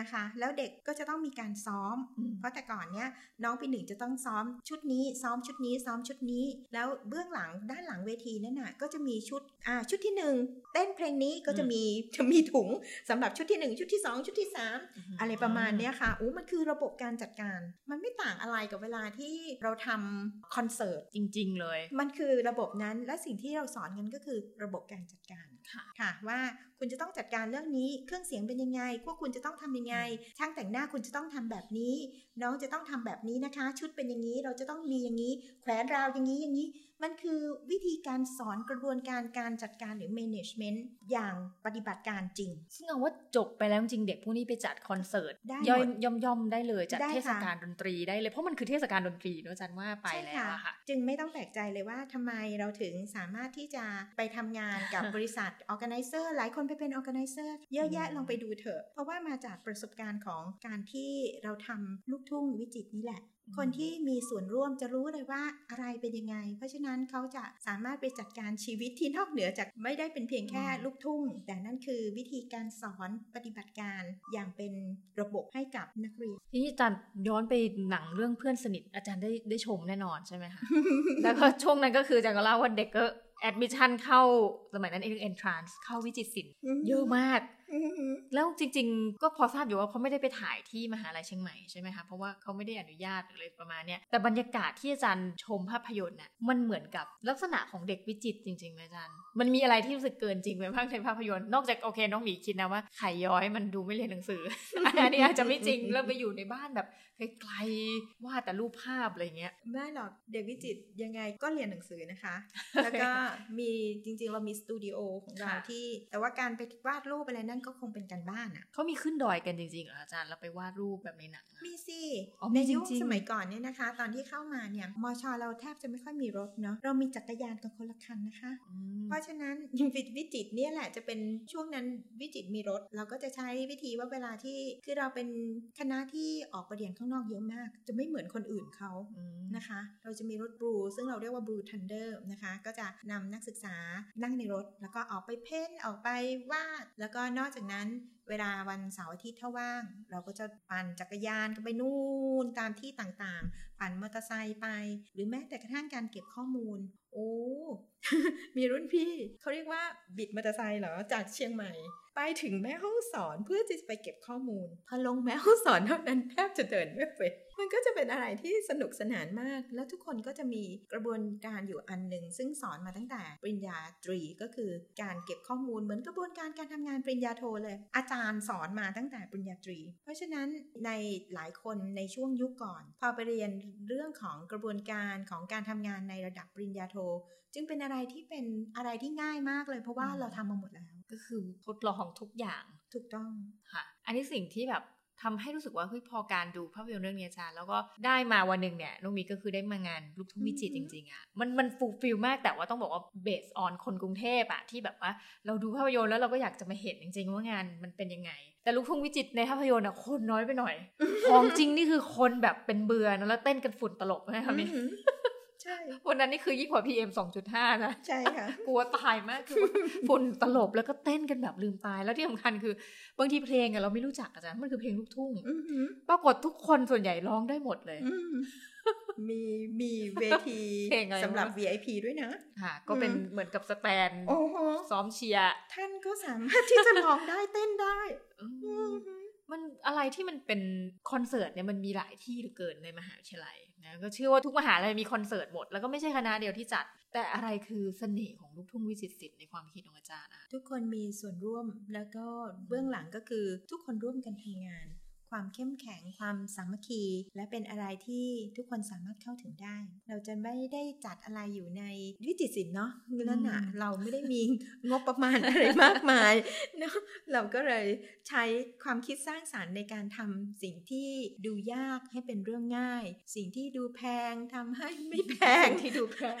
นะคะ แล้วเด็กก็จะต้องมีการซ้อมอืมเพราะแต่ก่อนเนี้ยน้องปีหนึ่งจะต้องซ้อมชุดนี้ ซ้อมชุดนี้ ซ้อมชุดนี้ แล้วเบื้องหลังด้านหลังเวทีนั่นน่ะก็จะมีชุดอ่าชุดที่หนึ่งเต้นเพลงนี้ก็จะมีจะมีถุงสำหรับชุดที่หนึ่งชุดที่สองชุดที่สามอะไรประมาณเนี้ยค่ะอู้มันคือระบบการจัดการ มันไม่ต่างอะไรกับเวลาที่เราทำคอนเสิร์ตจริง ๆ เลย มันคือระบบนั้นและสิ่งที่เราสอนกันก็คือระบบการจัดการ ค่ะค่ะว่าคุณจะต้องจัดการเรื่องนี้เครื่องเสียงเป็นยังไง พวกคุณจะต้องทำยังไง ช่างแต่งหน้าคุณจะต้องทำแบบนี้ น้องจะต้องทำแบบนี้นะคะ ชุดเป็นอย่างนี้เราจะต้องมีอย่างนี้ แขวนราวอย่างนี้อย่างนี้ มันคือวิธีการสอนกระบวนการการจัดการหรือ management อย่างปฏิบัติการจริง ซึ่งเอาว่าจบไปแล้วจริงๆเด็กพวกนี้ไปจัดคอนเสิร์ตได้ย่อยหมดย่อมย่อมๆได้เลยจัดได้ค่ะเทศกาลดนตรีได้เลยเพราะมันคือเทศกาลดนตรีเนอะอาจารย์ว่าไปใช่แล้วอะค่ะ จึงไม่ต้องแปลกใจเลยว่าทำไมเราถึงสามารถที่จะไปทำงานกับบริษัท organizer หลายคนไปเป็น organizer เยอะแยะลองไปดูเถอะ เพราะว่ามาจากประสบการณ์ของการที่เราทำลูกทุ่งวิจิตรนี่แหละ คนที่มีส่วนร่วมจะรู้เลยว่าอะไรเป็นยังไง เพราะฉะนั้นเขาจะสามารถไปจัดการชีวิตที่นอกเหนือจากไม่ได้เป็นเพียงแค่ลูกทุ่ง แต่นั่นคือวิธีการสอนปฏิบัติการอย่างเป็นระบบให้กับนักเรียนทีนี้อาจารย์ย้อนไปหนังเรื่องเพื่อนสนิทอาจารย์ได้ได้ชมแน่นอนใช่ไหมคะแล้วก็ช่วงนั้นก็คืออาจารย์ก็เล่าว่าเด็กก็ admission เข้าสมัยนั้นเอ็นทรานส์เข้าวิจิตรศิลป์เยอะมาก แล้วจริง ๆ ก็พอทราบอยู่ว่าเขาไม่ได้ไปถ่ายที่มหาลัยเชียงใหม่ใช่ไหมคะเพราะว่าเขาไม่ได้อนุญาตหรืออะไรประมาณเนี้ยแต่บรรยากาศที่อาจารย์ชมภาพยนตร์น่ะมันเหมือนกับลักษณะของเด็กวิจิตรจริงๆไหมอาจารย์มันมีอะไรที่รู้สึกเกินจริงไหมบ้างในภาพยนตร์นอกจากโอเคน้องหมีคิดนะว่าไข่ย้อยมันดูไม่เรียนหนังสืออันนี้อาจจะไม่จริงแล้วไปอยู่ในบ้านแบบไกลๆวาดแต่รูปภาพอะไรเงี้ยไม่หรอกเด็กวิจิตรยังไงก็เรียนหนังสือนะคะ แล้วก็มีจริงๆ เรามีสตูดิโอของเราค่ะที่ แต่ว่าการไปวาดรูปอะไรนั่นก็คงเป็นการบ้านอะเขามีขึ้นดอยกันจริงๆเหรออาจารย์แล้วไปวาดรูปแบบในหนังอะมีสิอ๋อมีในยุคจริงๆสมัยก่อนเนี่ยนะคะ ตอนที่เข้ามาเนี่ยมชเราแทบจะไม่ค่อยมีรถเนาะเรามีจักรยานกันคนละคันนะคะอืมเพราะฉะนั้นวิจิตรเนี่ยแหละจะเป็นช่วงนั้นวิจิตรมีรถ เราก็จะใช้วิธีว่าเวลาที่คือเราเป็นคณะที่ออกไปเรียนข้างนอกเยอะมาก จะไม่เหมือนคนอื่นเขาอืมนะคะ เราจะมีรถบลูซึ่งเราเรียกว่าบลูทันเดอร์นะคะ ก็จะนำนักศึกษานั่งในรถ แล้วก็ออกไปเพ้นท์ออกไปวาด แล้วก็นอกจากนั้นเวลาวันเสาร์อาทิตย์ถ้าว่าง เราก็จะปั่นจักรยานกันไปนู่นตามที่ต่างๆ ปั่นมอเตอร์ไซค์ไป หรือแม้แต่กระทั่งการเก็บข้อมูล โอ้มีรุ่นพี่เขาเรียกว่าบิดมอเตอร์ไซค์เหรอจากเชียงใหม่ ไปถึงแม่ห้องสอนเพื่อจะไปเก็บข้อมูล พอลงแม่ห้องสอนเท่านั้นแทบจะเดินไม่เป็น มันก็จะเป็นอะไรที่สนุกสนานมาก แล้วทุกคนก็จะมีกระบวนการอยู่อันหนึ่งซึ่งสอนมาตั้งแต่ปริญญาตรีก็คือการเก็บข้อมูลเหมือนกระบวนการการทำงานปริญญาโทเลย อาจารย์สอนมาตั้งแต่ปริญญาตรี เพราะฉะนั้นในหลายคนในช่วงยุคก่อน พอไปเรียนเรื่องของกระบวนการของการทำงานในระดับปริญญาโท จึงเป็นอะไรที่เป็นอะไรที่ง่ายมากเลยเพราะว่าอืมเราทำมาหมดแล้ว ก็คือทดลองทุกอย่างถูกต้องค่ะ อันนี้สิ่งที่แบบ ทำให้รู้สึกว่าเฮ้ยพอการดูภาพยนตร์เรื่องนี้อาจารย์แล้วก็ได้มาวันหนึ่งเนี่ยน้องมีก็คือได้มางานลูกทุ่งวิจิตรอืจอฮึริงๆอะมันมันฟูลฟิลมากแต่ว่าต้องบอกว่าเบสออนคนกรุงเทพอะที่แบบว่าเราดูภาพยนตร์แล้วเราก็อยากจะมาเห็นจริงๆว่างานมันเป็นยังไง แต่ลูกทุ่งวิจิตรในภาพยนตร์อะคนน้อยไปหน่อยของจริงนี่คือคนแบบเป็นเบื่อนะแล้วเต้นกันฝุ่นตลบนะครับนี่อือหือ ใช่วันนั้นนี่คือยิ่งกว่า PM 2.5นะ ใช่ค่ะ กลัวตายมากคือว่าฝุ่นตลบแล้วก็เต้นกันแบบลืมตาย แล้วที่สำคัญคือบางทีเพลงอะเราไม่รู้จักอาจารย์มันคือเพลงลูกทุ่งอือหือปรากฏทุกคนส่วนใหญ่ร้องได้หมดเลยอืมมีมีเวทีเพลงอะไรสำหรับวะ VIP ด้วยนะค่ะก็เป็นอืมเหมือนกับ stand โอ้โหซ้อมเชียร์ท่านก็สามารถที่จะร้องได้เต้นได้อือืมอหือมันอะไรที่มันเป็นคอนเสิร์ตเนี่ยมันมีหลายที่เหลือเกินในมหาวิทยาลัย นะก็เชื่อว่าทุกมหาลัยมีคอนเสิร์ตหมด แล้วก็ไม่ใช่คณะเดียวที่จัด แต่อะไรคือเสน่ห์ของลูกทุ่งวิจิตรศิลป์ในความคิดของอาจารย์นะทุกคนมีส่วนร่วมแล้วก็เบื้องหลังก็คือทุกคนร่วมกันทำงาน ความเข้มแข็ง ความสามัคคี และเป็นอะไรที่ทุกคนสามารถเข้าถึงได้ เราจะไม่ได้จัดอะไรอยู่ในวิจิตรศิลป์เนาะนั่นน่ะเราไม่ได้มีงบประมาณอะไรมากมายเนาะเราก็เลยใช้ความคิดสร้างสารรค์ในการทำสิ่งที่ดูยากให้เป็นเรื่องง่าย สิ่งที่ดูแพงทำให้ไม่แพงที่ดูแพง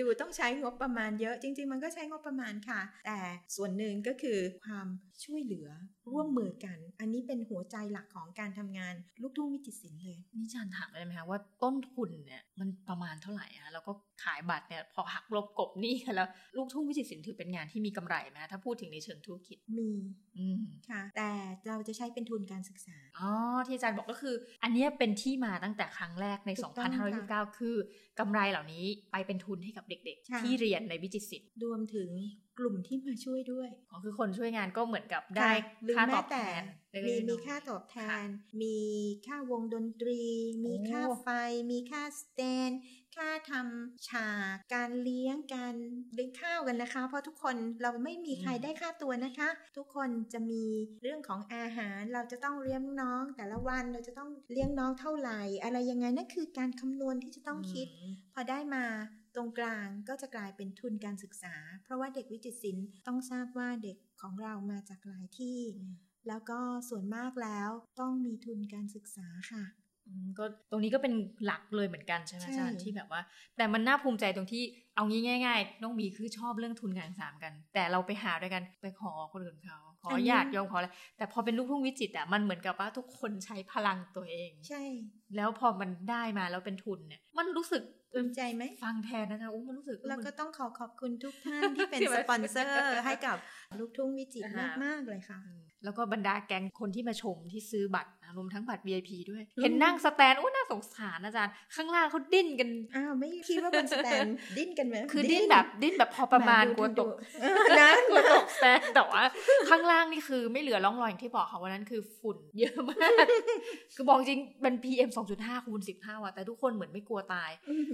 ดูต้องใช้งบประมาณเยอะจริง ๆ มันก็ใช้งบประมาณค่ะ แต่ส่วนหนึ่งก็คือความช่วยเหลือร่วมมือกัน อันนี้เป็นหัวใจหลักของการทำงานลูกทุ่งวิจิตรศิลป์เลยนี่อาจารย์ถามได้ไหมคะว่าต้นทุนเนี่ยมันประมาณเท่าไหร่อะแล้วก็ขายบัตรเนี่ยพอหักลบกบหนี้กันแล้วลูกทุ่งวิจิตรศิลป์ถือเป็นงานที่มีกำไรไหมคะถ้าพูดถึงในเชิงธุรกิจมีอืมค่ะ แต่เราจะใช้เป็นทุนการศึกษาอ๋อที่อาจารย์บอกก็คือ อันเนี้ยเป็นที่มาตั้งแต่ครั้งแรกในถูกต้องค่ะ2529 คือกำไรเหล่านี้ไปเป็นทุนให้กับเด็กค่ะๆที่เรียนในวิจิตรศิลป์รวมถึงกลุ่มที่มาช่วยด้วยอ๋อคือคนช่วยงานก็เหมือนกับได้ค่ะหรือค่าตแม้อบแทแต่นเล็มีกๆมีน้อยๆค่าตอบแทค่ะนมีค่าวงดนตรี มีโอ้ค่าไฟ มีค่าสแตน ค่าทำฉาก การเลี้ยงการเลี้ยงข้าวกันนะคะ เพราะทุกคนเราไม่มีใครได้ค่าตัวนะคะ ทุกคนจะมีเรื่องของอาหารเราจะต้องเลี้ยงน้อง แต่ละวันเราจะต้องเลี้ยงน้องเท่าไหร่ อะไรยังไงนั่นคือการคำนวณที่จะต้องคิดมพอได้มา ตรงกลางก็จะกลายเป็นทุนการศึกษา เพราะว่าเด็กวิจิตรศิลป์ต้องทราบว่าเด็กของเรามาจากหลายที่ แล้วก็ส่วนมากแล้วต้องมีทุนการศึกษาค่ะก็ตรงนี้ก็เป็นหลักเลยเหมือนกันใช่ไหมอาจารย์ที่แบบว่า แต่มันน่าภูมิใจตรงที่เอางี้ง่าย ๆ น้องมีคือชอบเรื่องทุนงานสามกัน แต่เราไปหาด้วยกันไปขอคนอื่นเขา ขอญาติยอมขออะไรแต่พอเป็นลูกทุ่งวิจิตอะมันเหมือนกับว่าทุกคนใช้พลังตัวเอง ใช่ แล้วพอมันได้มาแล้วเป็นทุนเนี่ย มันรู้สึกภูมิใจไหมฟังแทนนะจ๊ะโอ้มันรู้สึกแล้วก็ต้องขอขอบคุณทุกท่านที่เป็นสปอนเซอร์ให้กับลูกทุ่งวิจิตมากๆเลยค่ะ แล้วก็บรรดาแก๊งคนที่มาชมที่ซื้อบัตร รวมทั้งบัตร VIP ด้วย เห็นนั่งสแตนโอ้น่าสงสารอาจารย์ ข้างล่างเขาดิ้นกันอ้าวไม่คิดว่าบน stand ดิ้นกันไหมคือดิ้นแบบดิ้นแบบพอประมาณกลัวตกนะกลัวตก stand แต่ว่าข้างล่างนี่คือไม่เหลือร่องรอยอย่างที่บอกค่ะวันนั้นคือฝุ่นเยอะมาก คือบอกจริงเป็น PM 2.5คูณ15ว่ะแต่ทุกคนเหมือนไม่กลัวตาย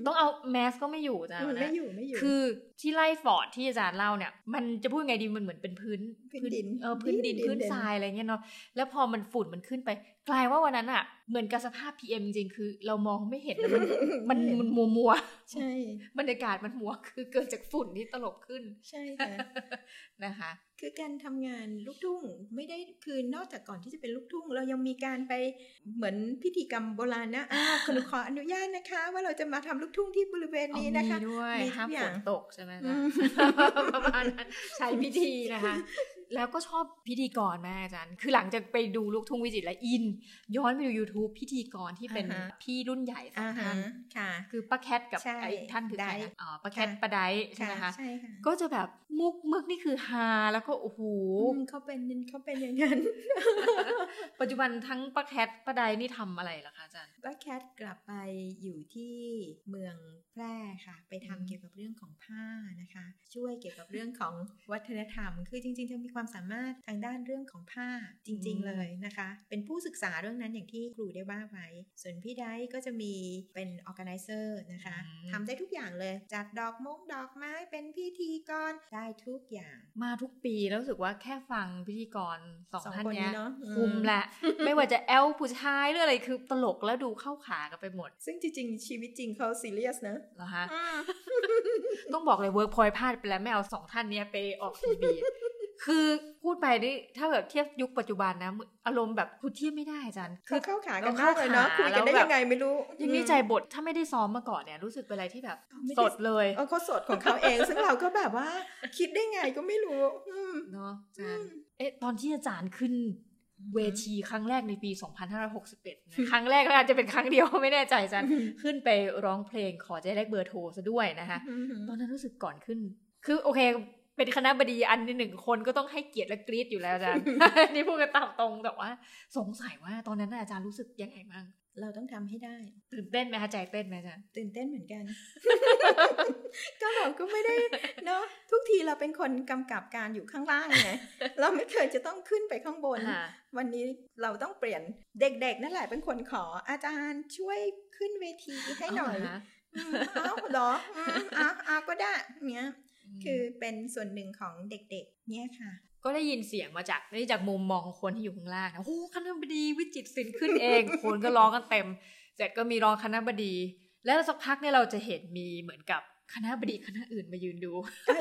ต้องเอาแมสก็ไม่อยู่จ้ะไม่อยู่ไม่อยู่คือที่ไร่ฟอร์ดที่อาจารย์เล่าเนี่ย มันจะพูดไงดีมันเหมือนเป็นพื้นพื้นดินเออพื้นดินพื้นทรายอะไรเงี้ยเนาะแล้วพอมันฝุ่นมันขึ้นไปกลายว่าวันนั้นอะเหมือนกับสภาพ PM จริงๆคือ เรามองไม่เห็นมันมันมันมัวมัวใช่บรรยากาศมันมัวคือเกิดจากฝุ่นที่ตลบขึ้น ใช่ค่ะนะคะ คือการทำงานลูกทุ่งไม่ได้คือนอกจากก่อนที่จะเป็นลูกทุ่ง เรายังมีการไปเหมือนพิธีกรรมโบราณนะอ่าคุณขออนุญาตนะคะ ว่าเราจะมาทำลูกทุ่งที่บริเวณนี้นะคะมีด้วยห้ามฝนตกใช่ไหมนะประมาณนั้นใช้พิธีนะคะ แล้วก็ชอบพิธีกรแม่อาจารย์ คือหลังจากไปดูลูกทุ่งวิจิตรและอิน ย้อนไปดู YouTube พิธีกรที่เป็นพี่รุ่นใหญ่สองท่านคือป้าแคทกับไอ้ท่านคือใครอ๋อป้าแคทป้าไดใช่ไหมคะก็จะแบบมุกมึกนี่คือฮาแล้วก็โอ้โหเขาเป็นเขาเป็นอย่างนั้น ปัจจุบันทั้งป้าแคทป้าไดนี่ทำอะไรล่ะคะอาจารย์ป้าแคทกลับไปอยู่ที่เมืองแพร่ค่ะ ไปทำเกี่ยวกับเรื่องของผ้านะคะ ช่วยเกี่ยวกับเรื่องของวัฒนธรรม คือจริงๆเธอมีความสามารถทางด้านเรื่องของผ้าจริง ๆ เลยนะคะ เป็นผู้ศึกษาเรื่องนั้นอย่างที่ครูได้ว่าไว้ ส่วนพี่ได้ก็จะมีเป็น organizer นะคะทำได้ทุกอย่างเลยจัดดอกมงดอกไม้เป็นพิธีกรได้ทุกอย่าง มาทุกปีแล้วรู้สึกว่าแค่ฟังพิธีกรสองท่านนี้คุมแหละไม่ว่าจะแอลผู้ชายหรืออะไรคือตลกแล้วดูเข้าขากันไปหมด ซึ่งจริงๆ ชีวิตจริงเขาซีเรียสนะเหรอคะต้องบอกเลยเวิร์คพอยท์พลาดไปแล้วไม่เอาสองท่านนี้ไปออกทีวีคือพูดไปนี่ถ้าแบบเทียบยุคปัจจุบันนะอารมณ์แบบคุณเทียบไม่ได้อาจารย์คือเข้าขากันมากเลยเนาะคุยกันได้ยังไงไม่รู้ยังนี่ใจบทถ้าไม่ได้ซ้อมมาก่อนเนี่ยรู้สึกเป็นอะไรที่แบบสดเลยเออเขาสดของเขาเอง ซึ่งเราก็แบบว่าคิดได้ไงก็ไม่รู้เนาะอาจารย์เอ๊ะตอนที่อาจารย์ขึ้น เวทีครั้งแรกในปี 2561 ครั้งแรกก็อาจจะเป็นครั้งเดียวไม่แน่ใจจันขึ้นไปร้องเพลงขอใจแลกเบอร์โทรซะด้วยนะคะ ตอนนั้นรู้สึกก่อนขึ้น คือโอเคเป็นคณะบดีอันหนึ่งคนก็ต้องให้เกียรติและกรี๊ดอยู่แล้วอาจารย์นี่พูดกันตามตรงแต่ว่า สงสัยว่าตอนนั้นอาจารย์รู้สึกยังไงบ้างเราต้องทำให้ได้ ตื่นเต้นไหมคะใจเต้นไหมจ๊ะตื่นเต้นเหมือนกัน ก็เราก็ไม่ได้เนาะทุกทีเราเป็นคนกำกับการอยู่ข้างล่างไงเราไม่เคยจะต้องขึ้นไปข้างบน วันนี้เราต้องเปลี่ยนเด็กๆนั่นแหละเป็นคนขออาจารย์ช่วยขึ้นเวทีให้หน่อยเอาเหรออะอะก็ได้เนี้ยคือเป็นส่วนหนึ่งของเด็กๆ เนี่ยค่ะ ก็ได้ยินเสียงมาจากนี่จากมุมมองของคนที่อยู่ข้างล่างนะโอ้คณะบดีวิจิตสินขึ้นเอง คนก็ร้องกันเต็ม เสร็จก็มีรองคณะบดี แล้วสักพักเนี่ยเราจะเห็นมีเหมือนกับคณะบดีคณะอื่นมายืนดู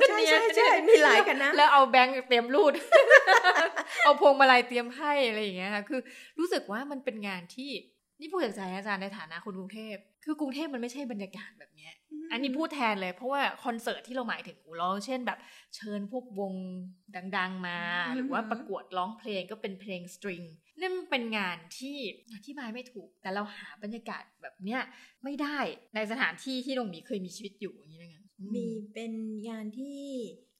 ใช่ใช่ใช่มีหลายคณะแล้วเอาแบงค์เตรียมรูด เอาพวงมาลัยเตรียมให้อะไรอย่างเงี้ยค่ะคือรู้สึกว่ามันเป็นงานที่นี่พูดจากใจอาจารย์ในฐานะคนกรุงเทพ คือกรุงเทพมันไม่ใช่บรรยากาศแบบเนี้ย อันนี้พูดแทนเลยเพราะว่าคอนเสิร์ตที่เราหมายถึงกูร้องเช่นแบบ เชิญพวกวงดัง ๆมา หรือว่าประกวดร้องเพลงก็เป็นเพลงสตริงนี่มันเป็นงานที่อธิบายไม่ถูก แต่เราหาบรรยากาศแบบเนี้ยไม่ได้ในสถานที่ที่ลงมีเคยมีชีวิตอยู่อย่างนี้นะมีเป็นงานที่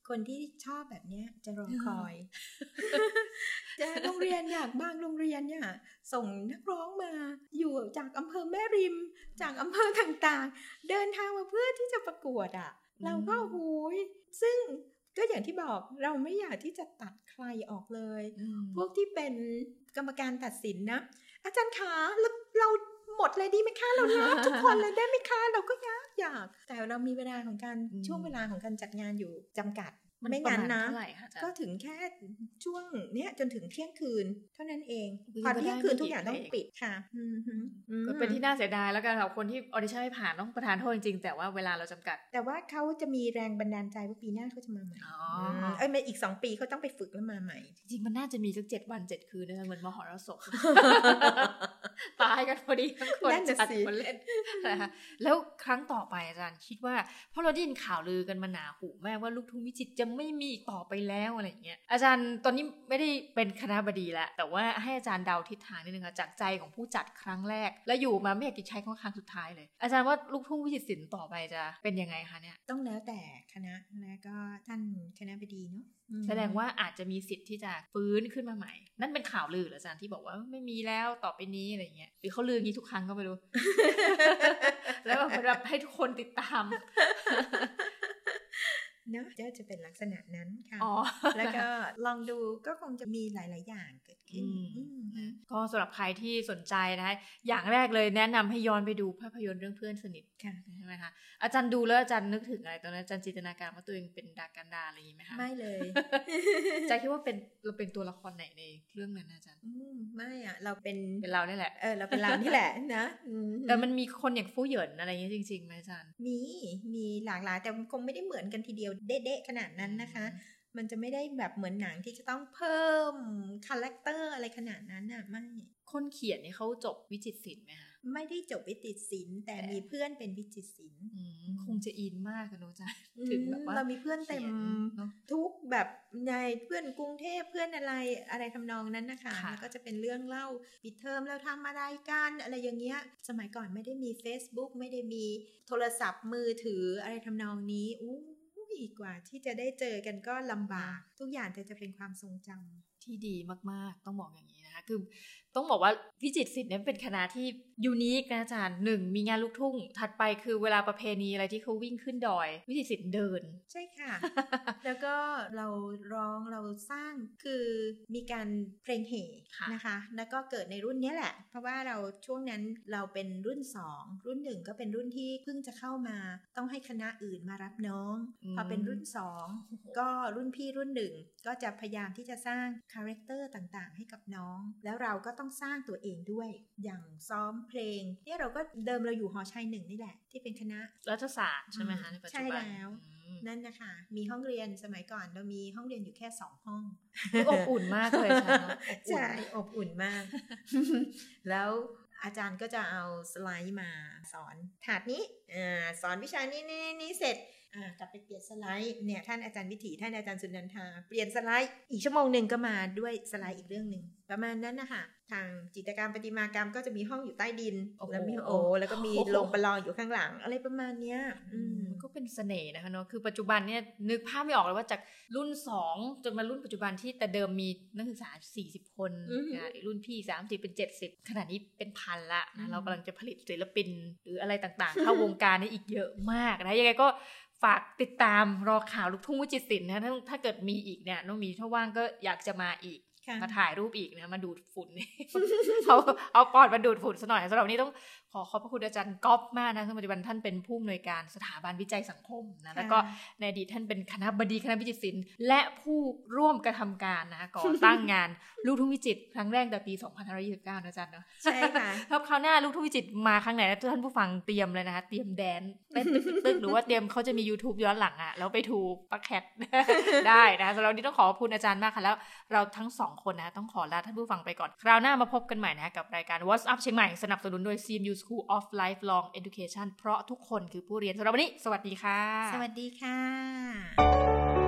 คนที่ชอบแบบนี้จะรอคอยจะโรงเรียนอยากบางโรงเรียนเนี่ยส่งนักร้องมาอยู่จากอำเภอแม่ริม จากอำเภอต่างๆ เดินทางมาเพื่อที่จะประกวดอะ เราก็หูยซึ่งก็อย่างที่บอกเราไม่อยากที่จะตัดใครออกเลย พวกที่เป็นกรรมการตัดสินนะ อาจารย์คะเราเรา หมดเลยดีไหมคะเราเลิกทุกคนเลยได้ไหมคะเราก็อยากอยาก แต่เรามีเวลาของการช่วงเวลาของการจัดงานอยู่จำกัดไม่งั้นนะก็ถึงแค่ช่วงเนี้ยจนถึงเที่ยงคืน เท่านั้นเองพอเที่ยงคืนทุกอย่างต้องปิดค่ะก็เป็นที่น่าเสียดายแล้วกันค่ะคนที่ audition ไม่ผ่านต้องประทานโทษจริงๆแต่ว่าเวลาเราจำกัด แต่ว่าเขาจะมีแรงบันดาลใจว่าปีหน้าเขาจะมาใหม่เอ้ยอีกสองปีเขาต้องไปฝึกแล้วมาใหม่ จริงมันน่าจะมีสักเจ็ดวันเจ็ดคืนนะเหมือนมหรสพตายกันพอดีทั้งคนนั่นน่ะจัดสิคนเล่นนะคะแล้วครั้งต่อไปอาจารย์คิดว่าเพราะเราได้ยินข่าวลือกันมาหนาหูแม่ว่าลูกทุ่งวิจิตรจะไม่มีอีกต่อไปแล้วอะไรอย่างเงี้ยอาจารย์ตอนนี้ไม่ได้เป็นคณะบดีแล้ว แต่ว่าให้อาจารย์เดาทิศทางนิดนึงค่ะจากใจของผู้จัดครั้งแรก แล้วอยู่มาไม่อยากจะใช้คำว่าครั้งสุดท้ายเลย อาจารย์ว่าลูกทุ่งวิจิตรศิลป์ต่อไปจะเป็นยังไงคะเนี่ยต้องแล้วแต่คณะและก็ท่านคณะบดีเนาะอืม แสดงว่าอาจจะมีสิทธิ์ที่จะฟื้นขึ้นมาใหม่ นั่นเป็นข่าวลือเหรออาจารย์ที่บอกว่าไม่มีแล้วต่อไปนี้อะไรเงี้ยหรือเขาลืองี้ทุกครั้งก็ไม่รู้ แล้วแบบให้ทุกคนติดตาม เนาะจะจะเป็นลักษณะนั้นค่ะอ๋อแล้วก็ลองดูก็คงจะมีหลาย ๆ อย่างเกิดขึ้นอืมอืมก็สำหรับใครที่สนใจนะคะอย่างแรกเลยแนะนำให้ย้อนไปดูภาพยนตร์เรื่องเพื่อนสนิทค่ะใช่ไหมคะอาจารย์ดูแล้วอาจารย์นึกถึงอะไรตอนนั้นอาจารย์จินตนาการว่าตัวเองเป็นดากันดาอะไรอย่างนี้ไหมคะไม่เลยอาจารย์คิดว่าเป็นเราเป็นตัวละครไหนในเรื่องนั้นนะอาจารย์อืมไม่อะเราเป็นเป็นเราเนี่ยแหละเออเราเป็นเรานี่แหละนะอืแต่มันมีคนอย่างฟู่เหยินอะไรอย่างนี้จริงๆไหมอาจารย์มีมีหลากหลายแต่มันคงไม่ได้เหมือนกันทีเดียวเด๊ะๆขนาดนั้นนะคะ มันจะไม่ได้แบบเหมือนหนังที่จะต้องเพิ่ม character อะไรขนาดนั้นน่ะไม่คนเขียนเนี่ยเขาจบวิจิตรศิลป์ไหมคะไม่ได้จบวิจิตรศิลป์แต่แต่มีเพื่อนเป็นวิจิตรศิลป์อืมคงจะ in มากกันเนอะอาจารย์ถึงแบบว่าเรามีเพื่อนเต็มขียเนอะทุกแบบในเพื่อนกรุงเทพเพื่อนอะไรอะไรทำนองนั้นนะคะค่ะแล้วก็จะเป็นเรื่องเล่าปิดเทอมเราทำอะไรกันอะไรอย่างเงี้ย สมัยก่อนไม่ได้มี Facebook ไม่ได้มีโทรศัพท์มือถืออะไรทำนองนี้อู้ ยกว่าที่จะได้เจอกันก็ลำบาก ทุกอย่างจะจะเป็นความทรงจำที่ดีมากๆ ต้องบอกอย่างนี้นะคะ คือต้องบอกว่าวิจิตรศิลป์เนี่ยเป็นคณะที่ยูนิคนะอาจารย์หนึ่งมีงานลูกทุ่ง ถัดไปคือเวลาประเพณีอะไรที่เขาวิ่งขึ้นดอย วิจิตรศิลป์เดิน ใช่ค่ะ แล้วก็เราร้องเราสร้างคือมีการเพลงเหค่ะนะคะ แล้วก็เกิดในรุ่นเนี้ยแหละ เพราะว่าเราช่วงนั้นเราเป็นรุ่น 2 รุ่นหนึ่งก็เป็นรุ่นที่เพิ่งจะเข้ามา ต้องให้คณะอื่นมารับน้องพอเป็นรุ่น 2 ก็รุ่นพี่รุ่นหนึ่งก็จะพยายามที่จะสร้างคาแรคเตอร์ต่างๆ ให้กับน้อง แล้วเราก็ต้องสร้างตัวเองด้วย อย่างซ้อมเพลงเนี่ยเราก็เดิมเราอยู่หอชัยหนึ่งนี่แหละ ที่เป็นคณะรัฐศาสตร์ใช่ไหมคะในปัจจุบันใช่แล้วอืมนั่นนะคะ มีห้องเรียนสมัยก่อนเรามีห้องเรียนอยู่แค่สองห้อง อบอุ่นมากเลยค่ะอบอุ่นใช่อบอุ่นมาก แล้วอาจารย์ก็จะเอาสไลด์มาสอนถาดนี้อาสอนวิชานี้นี้นี้เสร็จอ่ากลับไปเปลี่ยนสไลด์เนี่ยท่านอาจารย์วิถีท่านอาจารย์สุนันทาเปลี่ยนสไลด์อีกชั่วโมงหนึ่งก็มาด้วยสไลด์อีกเรื่องหนึ่งประมาณนั้นนะคะ ทางจิตรกรรมประติมากรรมก็จะมีห้องอยู่ใต้ดินโอ้โหแล้วมีโอแล้วก็มีโรงประลองอยู่ข้างหลัง อะไรประมาณเนี้ยอืมมันก็เป็นเสน่ห์นะคะเนาะคือปัจจุบันเนี่ยนึกภาพไม่ออกเลยว่าจากรุ่น 2 จนมารุ่นปัจจุบันที่แต่เดิมมีนักศึกษา 40 คนอือหือนะรุ่นพี่ 30 เป็น 70 ขนาดนี้เป็นพันละอืนะมเรากำลังจะผลิตศิลปิน หรืออะไรต่างๆ เข้าวงการนี่อีกเยอะมากนะยังไงก็ฝากติดตามรอข่าวลูกทุ่งวิจิตรศิลป์นะถ้าถ้าเกิดมีอีกเนี่ยน้องหมีถ้าว่างก็อยากจะมาอีกค่ะ มาถ่ายรูปอีกนะมาดูดฝุ่นเอาเอาปอดมาดูดฝุ่นซะหน่อยสำหรับวันนี้ต้องขอขอบพระคุณอาจารย์ก๊อฟมากนะซึ่งปัจจุบันท่านเป็นผู้อำนวยการสถาบันวิจัยสังคมนะแล้วก็ในอดีตท่านเป็นคณะบดีคณะวิจิตรศิลป์และผู้ร่วมกระทำการนะก่อตั้งงานลูกทุ่งวิจิตรครั้งแรกแต่ปี 2529นะอาจารย์เนาะใช่ค่ะถ้าคราวหน้าลูกทุ่งวิจิตรมาครั้งไหนนะท่านผู้ฟังเตรียมเลยนะคะเตรียมแดนเต้นตึกตึกๆหรือว่าเตรียมเขาจะมี YouTube ย้อนหลังอะแล้วไปถูปักแคทได้นะสำหรับวันนี้ต้องขอบคุณอาจารย์มากค่ะแล้วเราทั้งสองคนนะ ต้องขอลาท่านผู้ฟังไปก่อน คราวหน้ามาพบกันใหม่นะกับรายการ What's Up เชียงใหม่ สนับสนุนโดย CMU School of Lifelong Education เพราะทุกคนคือผู้เรียนสำหรับวันนี้ สวัสดีค่ะ สวัสดีค่ะ